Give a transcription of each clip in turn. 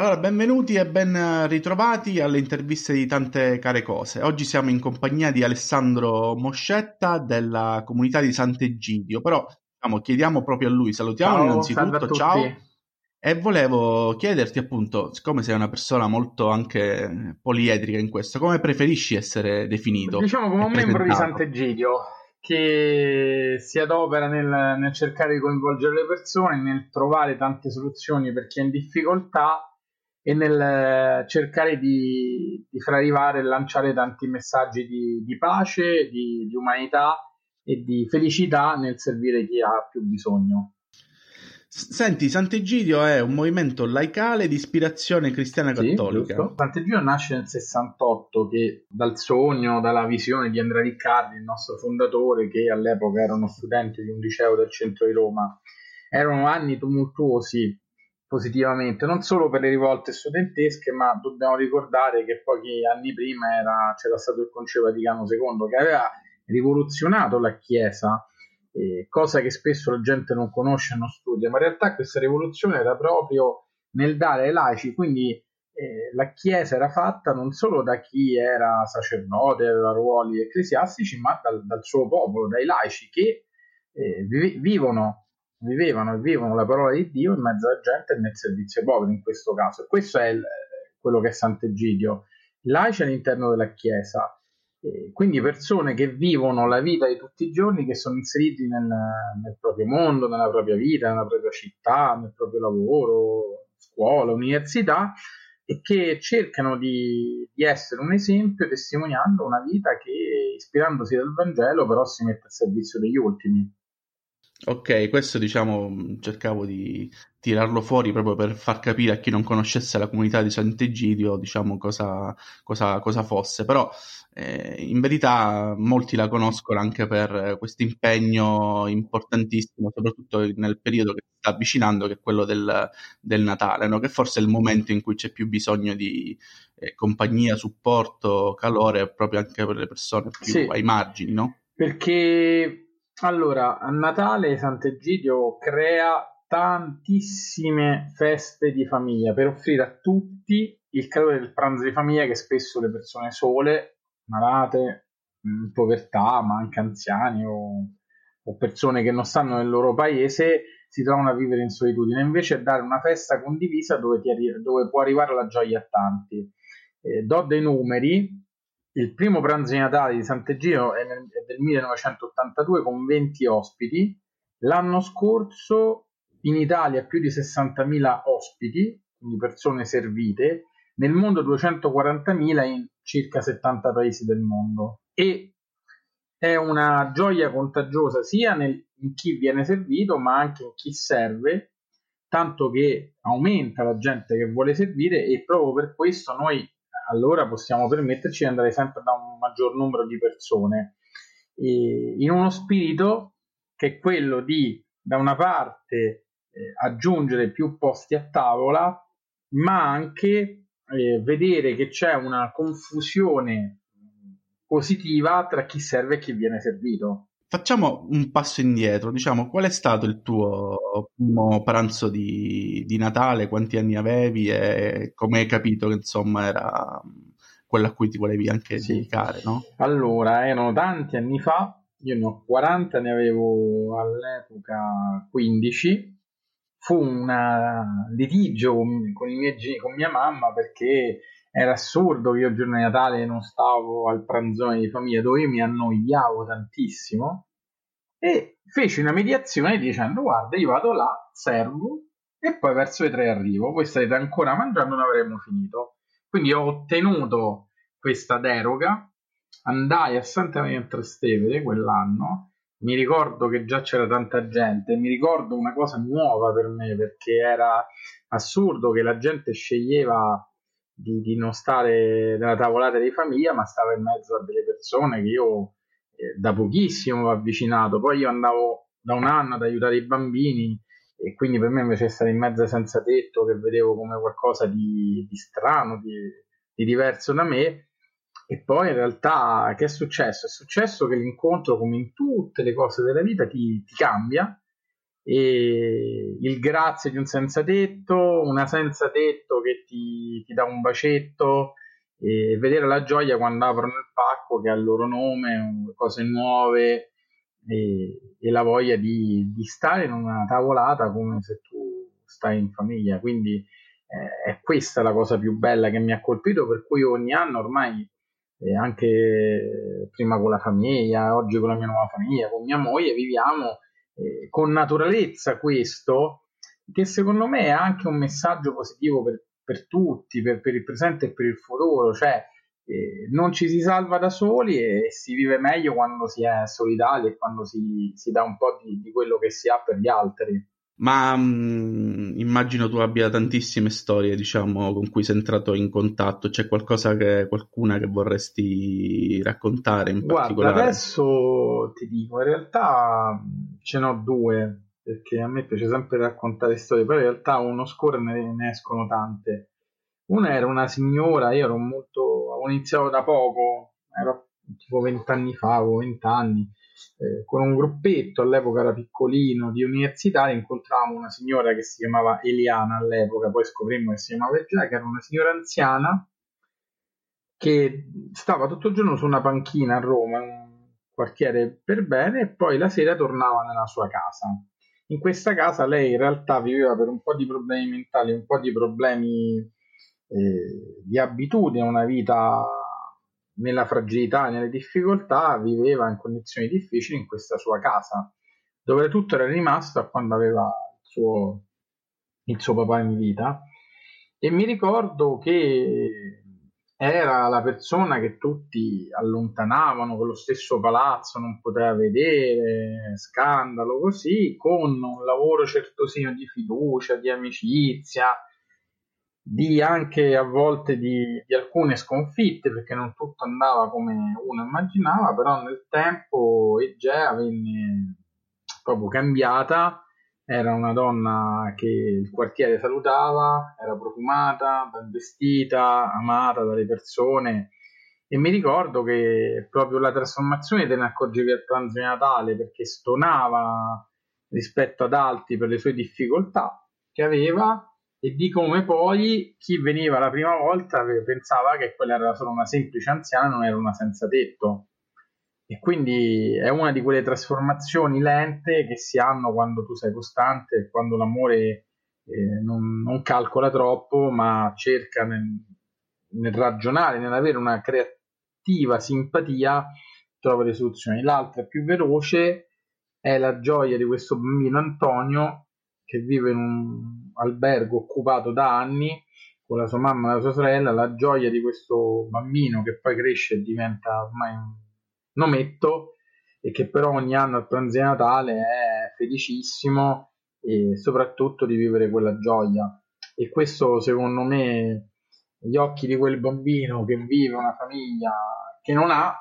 Allora, benvenuti e ben ritrovati alle interviste di tante care cose. Oggi siamo in compagnia di Alessandro Moscetta della comunità di Sant'Egidio, però diciamo, chiediamo proprio a lui, salutiamo Ciao, innanzitutto, ciao. E volevo chiederti appunto, siccome sei una persona molto anche poliedrica in questo, come preferisci essere definito Diciamo come un membro di? Sant'Egidio che si adopera nel, nel cercare di coinvolgere le persone, nel trovare tante soluzioni per chi è in difficoltà e nel eh, cercare di, di far arrivare e lanciare tanti messaggi di, di pace, di, di umanità e di felicità nel servire chi ha più bisogno. Senti, Sant'Egidio è un movimento laicale di ispirazione cristiana Sì, cattolica. giusto. Sant'Egidio nasce nel 68 che dal sogno, dalla visione di Andrea Riccardi, il nostro fondatore, che all'epoca era uno studente di un liceo del centro di Roma. Erano anni tumultuosi positivamente, non solo per le rivolte studentesche, ma dobbiamo ricordare che pochi anni prima era- c'era stato il Concilio Vaticano II che aveva rivoluzionato la Chiesa eh, cosa che spesso la gente non conosce e non studia, ma in realtà questa rivoluzione era proprio nel dare ai laici, quindi eh, la Chiesa era fatta non solo da chi era sacerdote, aveva ruoli ecclesiastici, ma dal, dal suo popolo, dai laici che eh, vive- vivono, vivevano e vivono la parola di Dio in mezzo alla gente e nel servizio ai poveri in questo caso. E questo è il- quello che è Sant'Egidio. Laici all'interno della Chiesa, eh, quindi persone che vivono la vita di tutti i giorni, che sono inseriti nel, nel proprio mondo, nella propria vita, nella propria città, nel proprio lavoro, scuola, università e che cercano di, di essere un esempio testimoniando una vita che ispirandosi dal Vangelo però si mette a servizio degli ultimi. Ok, questo diciamo cercavo di tirarlo fuori proprio per far capire a chi non conoscesse la comunità di Sant'Egidio, diciamo cosa, cosa, cosa fosse, però eh, in verità molti la conoscono anche per questo impegno importantissimo, soprattutto nel periodo che si sta avvicinando, che è quello del, del Natale, no? Che forse è il momento in cui c'è più bisogno di eh, compagnia, supporto, calore, proprio anche per le persone più Sì. ai margini, no? Perché allora a Natale Sant'Egidio crea tantissime feste di famiglia per offrire a tutti il calore del pranzo di famiglia che spesso le persone sole, malate, in povertà, ma anche anziani o, o persone che non stanno nel loro paese si trovano a vivere in solitudine. Invece è dare una festa condivisa dove, arri- dove può arrivare la gioia a tanti. Eh, do dei numeri, il primo pranzo di Natale di Sant'Egidio è, nel- è del 1982 con 20 ospiti. L'anno scorso in Italia più di 60.000 ospiti, quindi persone servite, nel mondo 240.000 in circa 70 paesi del mondo. E è una gioia contagiosa sia nel- in chi viene servito, ma anche in chi serve, tanto che aumenta la gente che vuole servire e proprio per questo noi allora possiamo permetterci di andare sempre da un maggior numero di persone. E in uno spirito che è quello di da una parte eh, aggiungere più posti a tavola ma anche eh, vedere che c'è una confusione positiva tra chi serve e chi viene servito Facciamo un passo indietro, diciamo, qual è stato il tuo primo pranzo di, di Natale, quanti anni avevi e come hai capito che insomma era mh, quello a cui ti volevi anche Sì. dedicare, no? Allora, erano tanti anni fa, io ne ho 40, ne avevo all'epoca 15. Fu un litigio con, con geni- con mia mamma perché era assurdo che io il giorno di Natale non stavo al pranzone di famiglia dove io mi annoiavo tantissimo e feci una mediazione dicendo guarda io vado là, servo e poi verso le tre arrivo, voi starete ancora mangiando non avremo finito. Quindi ho ottenuto questa deroga, andai a Santa Maria in Trastevere quell'anno, mi ricordo che già c'era tanta gente, mi ricordo una cosa nuova per me perché era assurdo che la gente sceglieva di, di non stare nella tavolata di famiglia, ma stava in mezzo a delle persone che io eh, da pochissimo ho avvicinato. Poi io andavo da un anno ad aiutare i bambini e quindi per me invece stare in mezzo senza tetto che vedevo come qualcosa di, di strano, di, di diverso da me. E poi in realtà che è successo? È successo che l'incontro, come in tutte le cose della vita, ti, ti cambia e il grazie di un senza tetto, una senza tetto che ti, ti dà un bacetto e vedere la gioia quando aprono il pacco che ha il loro nome, cose nuove e, e la voglia di, di, stare in una tavolata come se tu stai in famiglia. Quindi eh, è questa la cosa più bella che mi ha colpito, per cui ogni anno ormai, eh, anche prima con la famiglia, oggi con la mia nuova famiglia, con mia moglie, viviamo eh, con naturalezza questo, che secondo me è anche un messaggio positivo per, per tutti, per, per, il presente e per il futuro, cioè eh, non ci si salva da soli e si vive meglio quando si è solidali e quando si, si dà un po' di, di quello che si ha per gli altri. Ma mh, mm, immagino tu abbia tantissime storie, diciamo, con cui sei entrato in contatto. C'è qualcosa che, qualcuna che vorresti raccontare in Guarda, particolare? adesso ti dico, in realtà ce n'ho due, perché a me piace sempre raccontare storie, però in realtà uno scorre ne, ne escono tante. Una era una signora, io ero molto, avevo iniziato da poco, ero tipo vent'anni fa, avevo vent'anni eh, con un gruppetto, all'epoca era piccolino, di università, incontravamo una signora che si chiamava Eliana all'epoca, poi scoprimmo che si chiamava Già, che era una signora anziana che stava tutto il giorno su una panchina a Roma, un quartiere per bene, e poi la sera tornava nella sua casa. In questa casa lei in realtà viveva per un po' di problemi mentali, un po' di problemi eh, di abitudine, una vita nella fragilità nelle difficoltà viveva in condizioni difficili in questa sua casa, dove tutto era rimasto a quando aveva il suo, il suo papà in vita. E mi ricordo che era la persona che tutti allontanavano, con lo stesso palazzo non poteva vedere, scandalo così, con un lavoro certosino di fiducia, di amicizia, di anche a volte di, di, alcune sconfitte perché non tutto andava come uno immaginava però nel tempo Egea venne proprio cambiata era una donna che il quartiere salutava era profumata, ben vestita, amata dalle persone. E mi ricordo che proprio la trasformazione te ne accorgevi al pranzo di Natale perché stonava rispetto ad altri per le sue difficoltà che aveva e di come poi chi veniva la prima volta pensava che quella era solo una semplice anziana, non era una senza tetto. E quindi è una di quelle trasformazioni lente che si hanno quando tu sei costante, quando l'amore eh, non, non, calcola troppo, ma cerca nel, nel ragionare, nell'avere una creativa simpatia, trova le soluzioni. L'altra più veloce è la gioia di questo bambino Antonio che vive in un albergo occupato da anni con la sua mamma e la sua sorella, la gioia di questo bambino che poi cresce e diventa ormai un nometto e che però ogni anno al pranzo di Natale è felicissimo e soprattutto di vivere quella gioia. E questo secondo me gli occhi di quel bambino che vive una famiglia che non ha,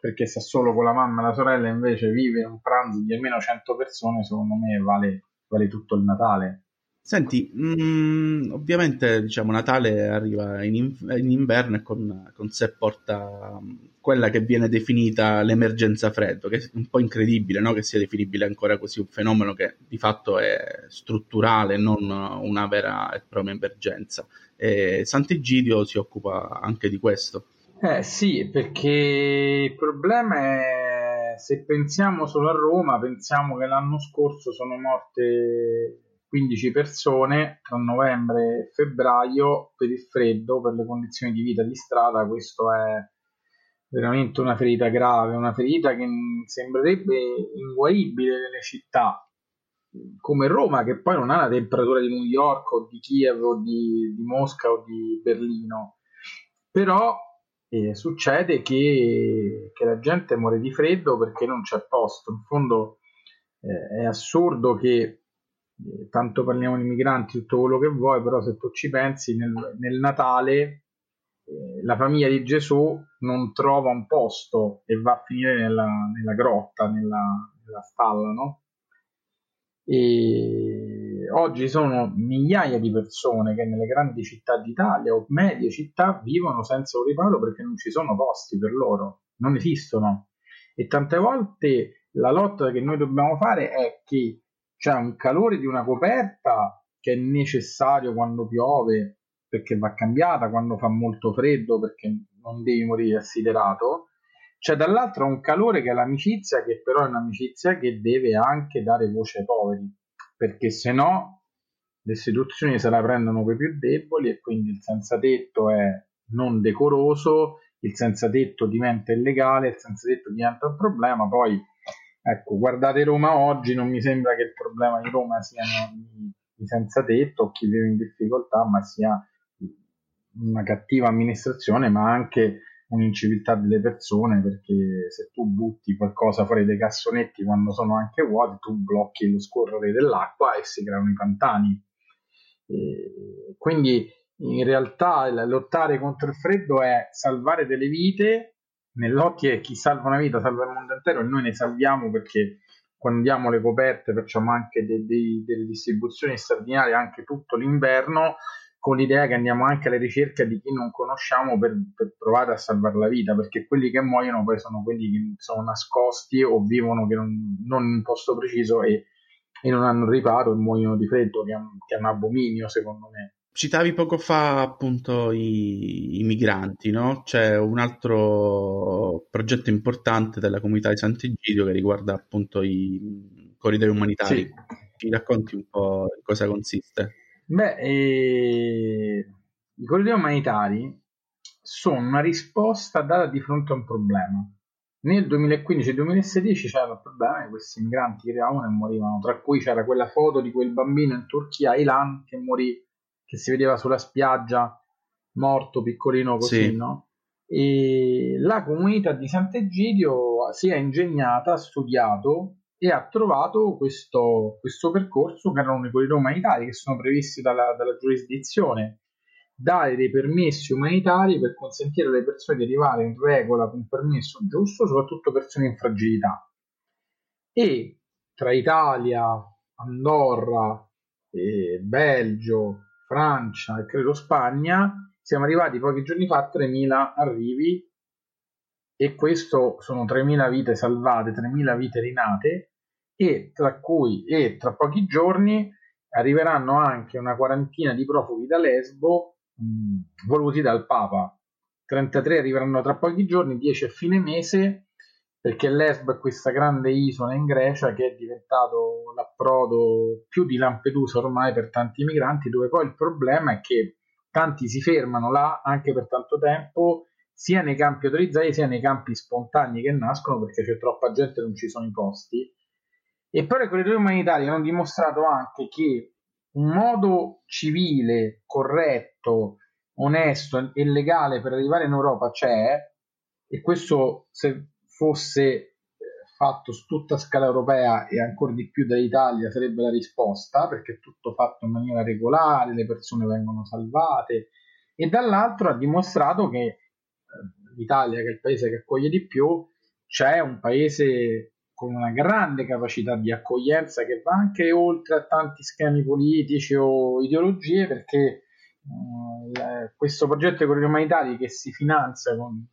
perché sta solo con la mamma e la sorella, invece vive un pranzo di almeno 100 persone, secondo me vale vale tutto il Natale. Senti, mh, mm, ovviamente diciamo Natale arriva in, in inverno e con, con, sé porta mm, quella che viene definita l'emergenza freddo, che è un po' incredibile no? che sia definibile ancora così un fenomeno che di fatto è strutturale, non una vera e propria emergenza. E Sant'Egidio si occupa anche di questo. Eh sì, perché il problema è se pensiamo solo a Roma, pensiamo che l'anno scorso sono morte 15 persone tra novembre e febbraio per il freddo, per le condizioni di vita di strada. Questo è veramente una ferita grave, una ferita che sembrerebbe inguaribile nelle città come Roma, che poi non ha la temperatura di New York o di Kiev o di, di Mosca o di Berlino. Però e succede che, che, la gente muore di freddo perché non c'è posto. In fondo eh, è assurdo che eh, tanto parliamo di migranti, tutto quello che vuoi, però se tu ci pensi nel, nel Natale eh, la famiglia di Gesù non trova un posto e va a finire nella, nella grotta, nella, nella stalla, no? E oggi sono migliaia di persone che nelle grandi città d'Italia o medie città vivono senza un riparo perché non ci sono posti per loro, non esistono. E tante volte la lotta che noi dobbiamo fare è che C'è un calore di una coperta che è necessario quando piove perché va cambiata, quando fa molto freddo perché non devi morire assiderato. C'è dall'altro un calore che è l'amicizia, che però è un'amicizia che deve anche dare voce ai poveri, perché se no le istituzioni se la prendono quei più deboli e quindi il senza tetto è non decoroso, il senza tetto diventa illegale, il senza tetto diventa un problema, poi ecco, guardate Roma oggi, non mi sembra che il problema di Roma siano i senza tetto o chi vive in difficoltà, ma sia una cattiva amministrazione, ma anche un'inciviltà delle persone, perché se tu butti qualcosa fuori dai cassonetti quando sono anche vuoti, tu blocchi lo scorrere dell'acqua e si creano i pantani. E quindi in realtà lottare contro il freddo è salvare delle vite, nell'occhio è chi salva una vita salva il mondo intero e noi ne salviamo perché quando diamo le coperte facciamo anche de- de- delle distribuzioni straordinarie anche tutto l'inverno con l'idea che andiamo anche alla ricerca di chi non conosciamo per, per, provare a salvare la vita, perché quelli che muoiono poi sono quelli che sono nascosti o vivono non, non, in un posto preciso e, e, non hanno riparo e muoiono di freddo, che è, un, che è un abominio secondo me. Citavi poco fa appunto i, i, migranti, no? C'è un altro progetto importante della comunità di Sant'Egidio che riguarda appunto i corridoi umanitari. Sì. Ti racconti un po' in cosa consiste? Beh, eh, i corridoi umanitari sono una risposta data di fronte a un problema. Nel 2015-2016 c'era il problema di questi migranti che arrivavano e morivano, tra cui c'era quella foto di quel bambino in Turchia, Ilan, che morì, che si vedeva sulla spiaggia, morto, piccolino così, sì. no? E la comunità di Sant'Egidio si è ingegnata, ha studiato e ha trovato questo, questo percorso che erano i corridoi umanitari che sono previsti dalla, dalla giurisdizione dare dei permessi umanitari per consentire alle persone di arrivare in regola con permesso giusto, soprattutto persone in fragilità. E tra Italia, Andorra, eh, Belgio, Francia e credo Spagna siamo arrivati pochi giorni fa a 3.000 arrivi e questo sono 3.000 vite salvate, 3.000 vite rinate e tra cui e tra pochi giorni arriveranno anche una quarantina di profughi da Lesbo mh, voluti dal Papa. 33 arriveranno tra pochi giorni, 10 a fine mese perché Lesbo è questa grande isola in Grecia che è diventato l'approdo più di Lampedusa ormai per tanti migranti, dove poi il problema è che tanti si fermano là anche per tanto tempo sia nei campi autorizzati sia nei campi spontanei che nascono perché c'è troppa gente e non ci sono i posti. E però i corridoi umanitari hanno dimostrato anche che un modo civile, corretto, onesto e legale per arrivare in Europa c'è e questo se fosse eh, fatto su tutta scala europea e ancora di più dall'Italia sarebbe la risposta perché è tutto fatto in maniera regolare, le persone vengono salvate e dall'altro ha dimostrato che l'Italia, che è il paese che accoglie di più, c'è un paese con una grande capacità di accoglienza che va anche oltre a tanti schemi politici o ideologie perché uh, questo progetto di corridoi umanitari che si finanzia con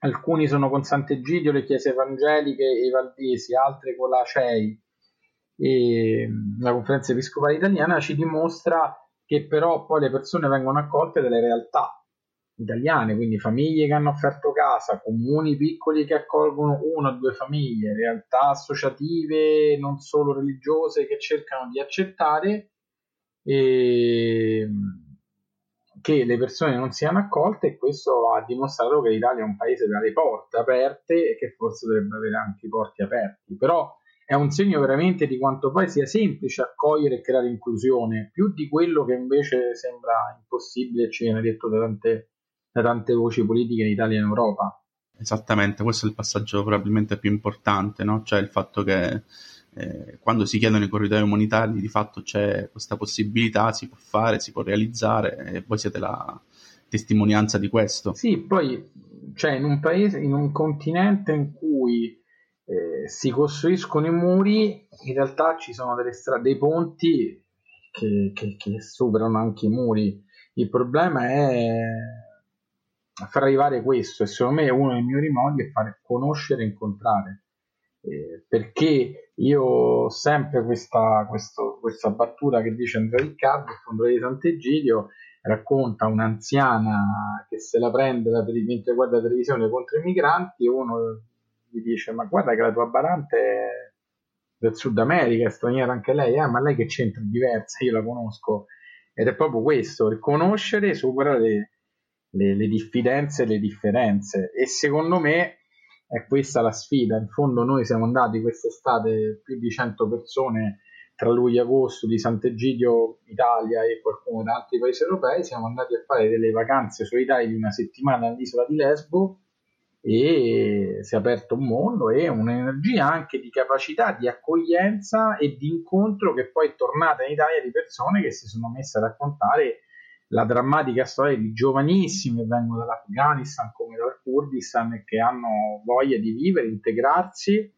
alcuni sono con Sant'Egidio, le chiese evangeliche e valdesi, altre con la CEI e la conferenza episcopale italiana ci dimostra che però poi le persone vengono accolte dalle realtà italiane, quindi famiglie che hanno offerto casa, comuni piccoli che accolgono una o due famiglie, realtà associative non solo religiose che cercano di accettare e che le persone non siano accolte e questo ha dimostrato che l'Italia è un paese dalle porte aperte e che forse dovrebbe avere anche i porti aperti, però è un segno veramente di quanto poi sia semplice accogliere e creare inclusione, più di quello che invece sembra impossibile e ci viene detto da tante da tante voci politiche in Italia e in Europa. Esattamente, questo è il passaggio probabilmente più importante, no? cioè il fatto che eh, quando si chiedono i corridoi umanitari di fatto c'è questa possibilità, si può fare, si può realizzare e voi siete la testimonianza di questo. Sì, poi cioè in un paese, in un continente in cui eh, si costruiscono i muri, in realtà ci sono delle strade, dei ponti che, che, che superano anche i muri. Il problema è a far arrivare questo e secondo me uno dei migliori modi è fare conoscere e incontrare. Eh, perché io ho sempre questa, questo, questa battuta che dice Andrea Riccardo, il fondatore di Sant'Egidio, racconta un'anziana che se la prende la, mentre guarda la televisione contro i migranti e uno gli dice ma guarda che la tua barante è del Sud America, è straniera anche lei, eh, ma lei che c'entra è diversa, io la conosco ed è proprio questo, riconoscere superare le, le, diffidenze e le differenze. E secondo me è questa la sfida, in fondo noi siamo andati quest'estate più di 100 persone tra luglio e agosto di Sant'Egidio Italia e qualcuno da altri paesi europei, siamo andati a fare delle vacanze solitarie di una settimana all'isola di Lesbo e si è aperto un mondo e un'energia anche di capacità di accoglienza e di incontro che poi è tornata in Italia di persone che si sono messe a raccontare la drammatica storia di giovanissimi che vengono dall'Afghanistan come dal Kurdistan e che hanno voglia di vivere, integrarsi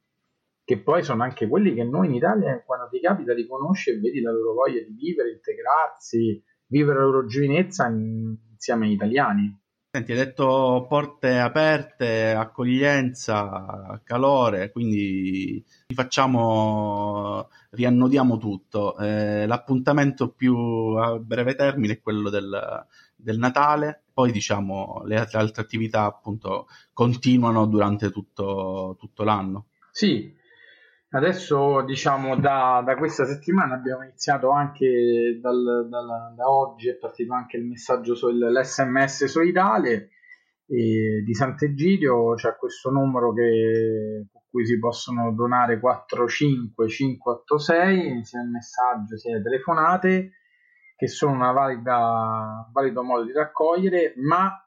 che poi sono anche quelli che noi in Italia, quando ti capita di conoscere, vedi la loro voglia di vivere, integrarsi, vivere la loro giovinezza insieme agli italiani. Senti, hai detto porte aperte, accoglienza, calore, quindi facciamo, riannodiamo tutto. Eh, l'appuntamento più a breve termine è quello del, del Natale, poi diciamo le altre, altre attività appunto continuano durante tutto, tutto l'anno. Sì, Adesso diciamo da, da, questa settimana abbiamo iniziato anche dal, dal, da oggi è partito anche il messaggio sull'SMS solidale e di Sant'Egidio c'è questo numero che, con cui si possono donare 45586 sia il messaggio sia le telefonate che sono una valida, un valido modo di raccogliere ma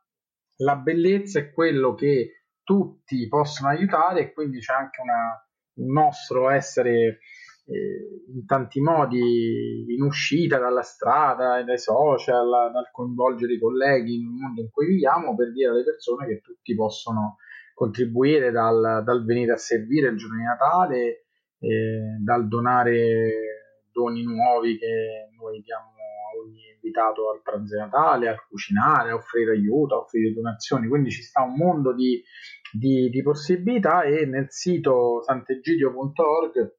la bellezza è quello che tutti possono aiutare e quindi c'è anche una un nostro essere eh, in tanti modi in uscita dalla strada, dai social, dal coinvolgere i colleghi nel mondo in cui viviamo per dire alle persone che tutti possono contribuire dal, dal venire a servire il giorno di Natale, eh, dal donare doni nuovi che noi diamo a ogni invitato al pranzo di Natale, a cucinare, a offrire aiuto, a offrire donazioni, quindi ci sta un mondo di di, di possibilità e nel sito sant'egidio.org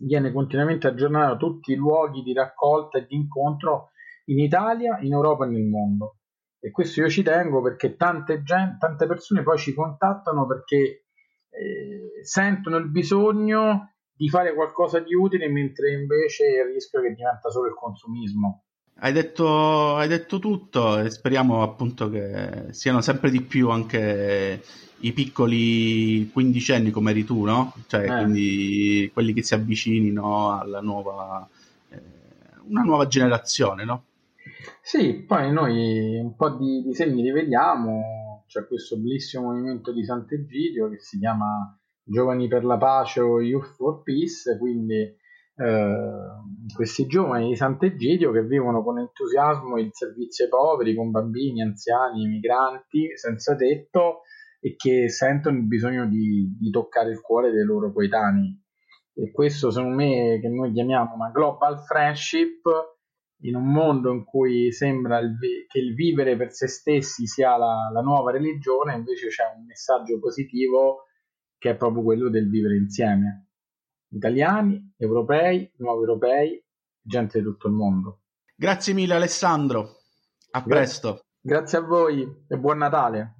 viene continuamente aggiornato tutti i luoghi di raccolta e di incontro in Italia, in Europa e nel mondo. E questo io ci tengo perché tante, gente, tante persone poi ci contattano perché eh, sentono il bisogno di fare qualcosa di utile mentre invece il rischio che diventa solo il consumismo. Hai detto, hai detto tutto e speriamo appunto che siano sempre di più anche i piccoli quindicenni come eri tu, no? Cioè, eh. quindi quelli che si avvicinino alla nuova, eh, una nuova generazione, no? Sì, poi noi un po' di, di segni li vediamo, c'è questo bellissimo movimento di Sant'Egidio che si chiama Giovani per la Pace o Youth for Peace, quindi eh, questi giovani di Sant'Egidio che vivono con entusiasmo il servizio ai poveri, con bambini, anziani, migranti, senza tetto, e che sentono il bisogno di, di toccare il cuore dei loro coetanei. E questo secondo me che noi chiamiamo una global friendship in un mondo in cui sembra il, che il vivere per se stessi sia la, la, nuova religione, invece c'è un messaggio positivo che è proprio quello del vivere insieme. Italiani, europei, nuovi europei, gente di tutto il mondo. Grazie mille Alessandro, a presto. Grazie a voi e buon Natale.